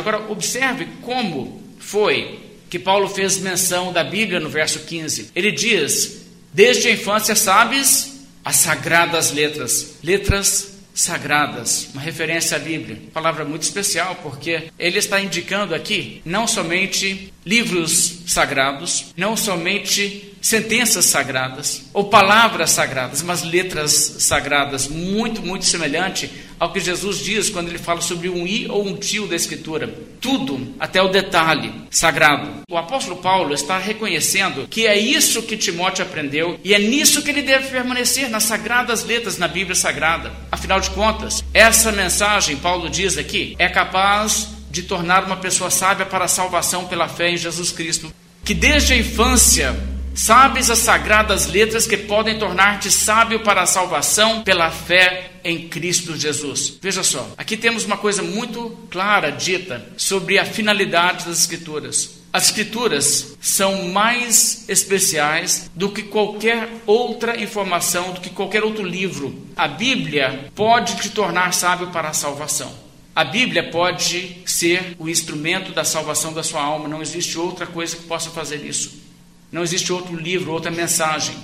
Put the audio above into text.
Agora, observe como foi que Paulo fez menção da Bíblia no verso 15. Ele diz: Desde a infância sabes as sagradas letras, letras sagradas, uma referência à Bíblia. Palavra muito especial porque ele está indicando aqui não somente livros sagrados, não somente sentenças sagradas ou palavras sagradas, mas letras sagradas, muito, muito semelhante ao que Jesus diz quando ele fala sobre um i ou um tio da Escritura. Tudo, até o detalhe, sagrado. O apóstolo Paulo está reconhecendo que é isso que Timóteo aprendeu e é nisso que ele deve permanecer, nas sagradas letras, na Bíblia Sagrada. Afinal de contas, essa mensagem, Paulo diz aqui, é capaz de tornar uma pessoa sábia para a salvação pela fé em Jesus Cristo. Que desde a infância Sabes as sagradas letras que podem tornar-te sábio para a salvação pela fé em Cristo Jesus. Veja só, aqui temos uma coisa muito clara dita sobre a finalidade das Escrituras. As Escrituras são mais especiais do que qualquer outra informação, do que qualquer outro livro. A Bíblia pode te tornar sábio para a salvação. A Bíblia pode ser o instrumento da salvação da sua alma, não existe outra coisa que possa fazer isso. Não existe outro livro, outra mensagem.